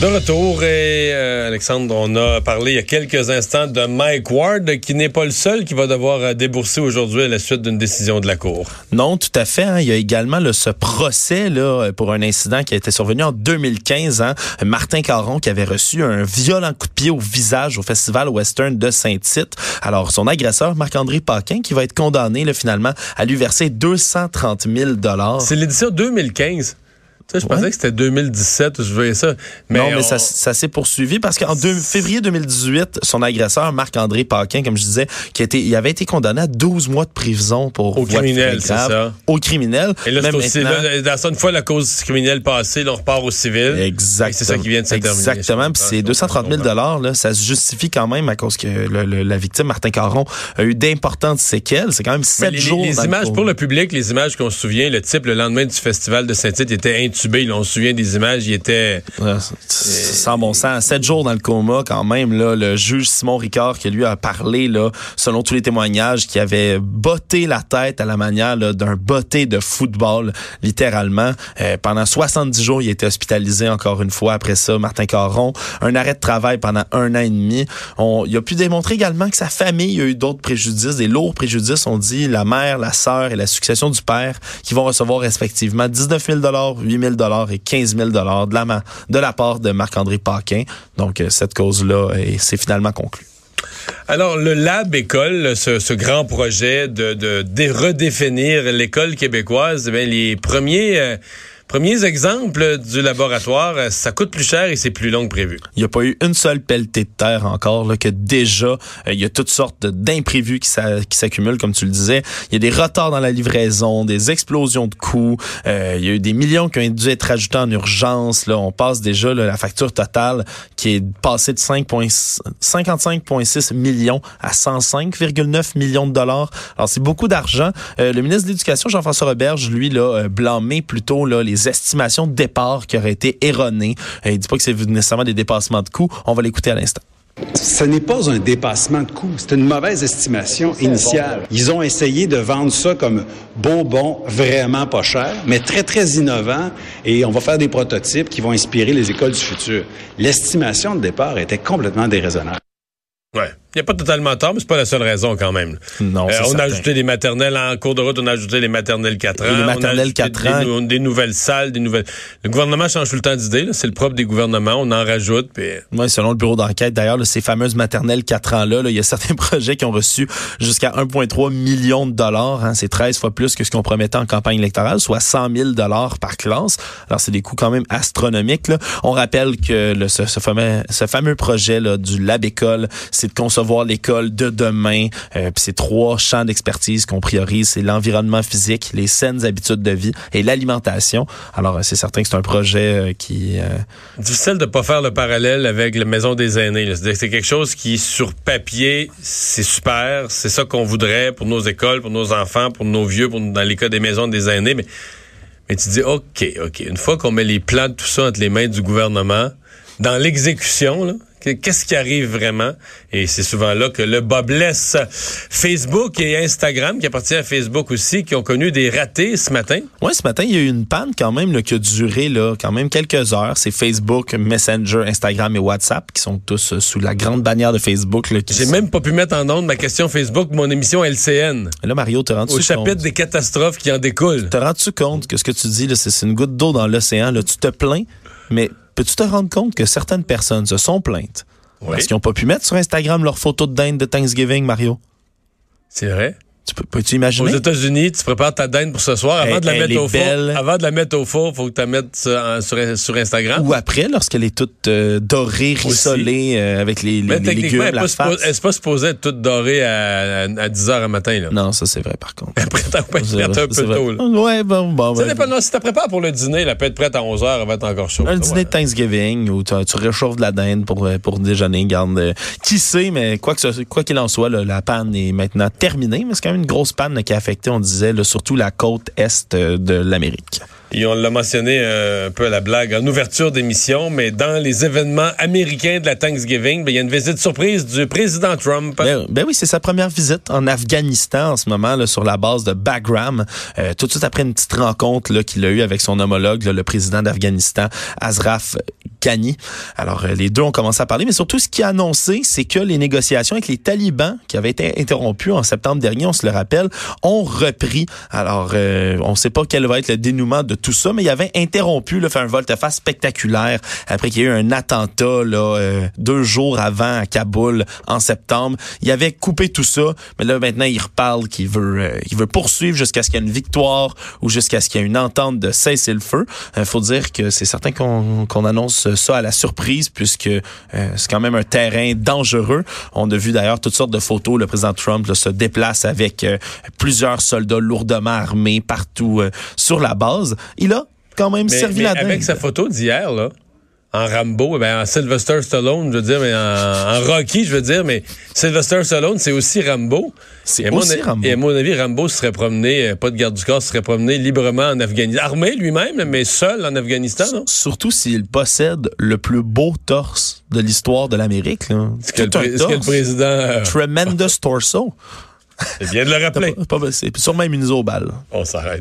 De retour, et euh, Alexandre, on a parlé il y a quelques instants de Mike Ward, qui n'est pas le seul qui va devoir euh, débourser aujourd'hui à la suite d'une décision de la Cour. Non, tout à fait. hein. Il y a également là, ce procès là, pour un incident qui a été survenu en 2015. Hein. Martin Caron qui avait reçu un violent coup de pied au visage au Festival Western de Saint-Tite. Alors, son agresseur, Marc-André Paquin, qui va être condamné là, finalement à lui verser 230 000 C'est l'édition 2015. Je Ouais. pensais que c'était 2017, je voyais ça. Mais non, mais on- ça, ça s'est poursuivi parce qu'en février 2018, son agresseur, Marc-André Paquin, comme je disais, qui été, il avait été condamné à 12 mois de prison pour Au criminel, c'est ça. Au criminel. Et là, c'est dans une fois la cause criminelle passée, là, on repart au civil. Exactement. Et C'est ça qui vient de se terminer. Exactement. Puis c'est je 230 000 comprends. dollars. Là, ça se justifie quand même à cause que le- le- la victime, Martin Caron, a eu d'importantes séquelles. C'est quand même Mais sept les, jours. les dans le images pour le public, les images qu'on se souvient, le type le lendemain du festival de Saint-Tite était intubé. Là, on se souvient des images, il était. Ouais, c'est sans bon sens. Sept jours dans le coma, quand même, là, le juge Simon Ricard, qui lui a parlé, là, selon tous les témoignages, qui avait botté la tête à la manière là, d'un botté de football, littéralement. Euh, pendant 70 jours, il a été hospitalisé encore une fois. Après ça, Martin Caron, un arrêt de travail pendant un an et demi. On, il a pu démontrer également que sa famille a eu d'autres préjudices, des lourds préjudices. On dit la mère, la sœur et la succession du père qui vont recevoir respectivement 19 000 8 000 et 15 000 de la, ma- de la part de Marc-André Paquin. Donc, euh, cette cause-là, c'est finalement conclu. Alors, le Lab École, ce, grand projet de, de, dé- redéfinir l'école québécoise, eh bien, les premiers, euh, premiers exemples du laboratoire, euh, ça coûte plus cher et c'est plus long que prévu. Il n'y a pas eu une seule pelletée de terre encore, là, que déjà, euh, il y a toutes sortes d'imprévus qui s'a- qui s'accumulent, comme tu le disais. Il y a des retards dans la livraison, des explosions de coûts. euh, il y a eu des millions qui ont dû être ajoutés en urgence. Là, on passe déjà là, la facture totale qui est passée de 5 point- 55,6 millions à 105,9 millions de dollars. Alors, c'est beaucoup d'argent. Le ministre de l'Éducation, Jean-François Roberge, lui, là, blâmé plutôt là, les estimations de départ qui auraient été erronées. Euh, il dit pas que c'est nécessairement des dépassements de coûts. On va l'écouter à l'instant. Ce n'est pas un dépassement de coût, c'est une mauvaise estimation initiale. Ils ont essayé de vendre ça comme bonbon vraiment pas cher, mais très, très innovant, et on va faire des prototypes qui vont inspirer les écoles du futur. L'estimation de départ était complètement déraisonnable. Ouais. Il n'y a pas totalement tort, mais c'est pas la seule raison quand même. Non, Euh, c'est on a ajouté des maternelles en cours de route, on a ajouté les maternelles 4 ans. Les on a maternelles ajouté 4 des, ans. des nouvelles salles, des nouvelles. Le gouvernement change tout le temps d'idée, là. c'est le propre des gouvernements, on en rajoute. Puis... Oui, selon le bureau d'enquête, d'ailleurs, ces fameuses maternelles 4 ans-là, là, il y a certains projets qui ont reçu jusqu'à 1,3 million de dollars. Hein, c'est 13 fois plus que ce qu'on promettait en campagne électorale, soit 100 000 dollars par classe. Alors, c'est des coûts quand même astronomiques. Là. On rappelle que le- ce, ce fameux, ce fameux projet là, du Lab École, c'est de l'école de demain. Euh, Puis c'est trois champs d'expertise qu'on priorise. C'est l'environnement physique, les saines habitudes de vie et l'alimentation. Alors, euh, c'est certain que c'est un projet euh, qui... euh, Difficile de pas faire le parallèle avec la maison des aînés. c'est quelque chose qui, sur papier, c'est super. C'est ça qu'on voudrait pour nos écoles, pour nos enfants, pour nos vieux, pour, dans les cas des maisons des aînés. Mais, mais tu dis, OK, OK. Une fois qu'on met les plans de tout ça entre les mains du gouvernement, dans l'exécution, là, qu'est-ce qui arrive vraiment? Et c'est souvent là que le bas blesse. Facebook et Instagram, qui appartient à Facebook aussi, qui ont connu des ratés ce matin. Oui, ce matin, il y a eu une panne quand même là, qui a duré là, quand même quelques heures. C'est Facebook, Messenger, Instagram et WhatsApp qui sont tous euh, sous la grande bannière de Facebook. Là, J'ai sont- même pas pu mettre en onde ma question Facebook, mon émission LCN. Là, Mario, te rends-tu Au compte? chapitre des catastrophes qui en découlent. Te rends-tu compte que ce que tu dis, là, c'est c'est une goutte d'eau dans l'océan? Là, tu te plains, mais peux-tu te rendre compte que certaines personnes se sont plaintes? Oui. parce qu'ils n'ont pas pu mettre sur Instagram leurs photos de dinde de Thanksgiving, Mario? C'est vrai. Tu peux, peux-tu Aux imaginer? États-Unis, tu prépares ta dinde pour ce soir. Avant Elle- de la mettre au four, avant de la mettre au four, faut que tu la mettes sur, en- sur, sur Instagram. Ou après, lorsqu'elle est toute euh, dorée, rissolée, euh, avec les, les, Mais les légumes, elle n'est la pas, elle est pas supposée être toute dorée à, à, 10 h le matin. Là. Non, ça c'est vrai par contre. Après, t'as pas C'est prête un peu vrai. tôt. Là. Ouais, bon, bon. Ça ben, dépend. Non, si tu prépares pour le dîner, elle peut être prête à 11 h elle va être encore chaude. Un là, dîner ouais. de Thanksgiving où tu, tu réchauffes de la dinde pour, euh, pour déjeuner. Garde, euh, qui sait, mais quoi que ce- quoi qu'il en soit, là, la panne est maintenant terminée. Mais c'est quand même une grosse panne qui a affecté, on disait, surtout la côte est euh, de l'Amérique. Et on l'a mentionné euh, un peu à la blague en ouverture d'émission, mais dans les événements américains de la Thanksgiving, ben, il y a une visite surprise du président Trump. Ben, ben oui, c'est sa première visite en Afghanistan en ce moment là, sur la base de Bagram. Euh, tout de suite après une petite rencontre là, qu'il a eue avec son homologue, là, le président d'Afghanistan, Ashraf Ghani. Alors, euh, les deux ont commencé à parler, mais surtout, ce qui a annoncé, c'est que les négociations avec les talibans, qui avaient été interrompues en septembre dernier, on se le rappelle, ont repris. Alors, euh, on ne sait pas quel va être le dénouement de tout ça, mais il avait interrompu, là, fait un volte-face spectaculaire après qu'il y ait eu un attentat là, euh, deux jours avant à Kaboul en septembre. Il avait coupé tout ça, mais là maintenant il reparle qu'il veut, euh, il veut poursuivre jusqu'à ce qu'il y ait une victoire ou jusqu'à ce qu'il y ait une entente de cesser le feu. Il faut dire que c'est certain qu'on qu'on annonce ça à la surprise puisque euh, c'est quand même un terrain dangereux. On a vu d'ailleurs toutes sortes de photos. Le président Trump là, se déplace avec euh, plusieurs soldats lourdement armés partout euh, sur la base. Il a quand même Mais, servi mais la avec dinde. sa photo d'hier, là, en Rambo, ben, en Sylvester Stallone, je veux dire, mais en, en Rocky, je veux dire, mais Sylvester Stallone, c'est aussi Rambo. C'est aussi Rambo. Et à mon avis, Rambo se serait promené, euh, pas de garde du corps, se serait promené librement en Afghanistan. Armé lui-même, mais seul en Afghanistan, non? Surtout s'il possède le plus beau torse de l'histoire de l'Amérique. Ce que, le, que président euh, Tremendous torso. vient de le rappeler. C'est sûrement immunisé au bal. On s'arrête.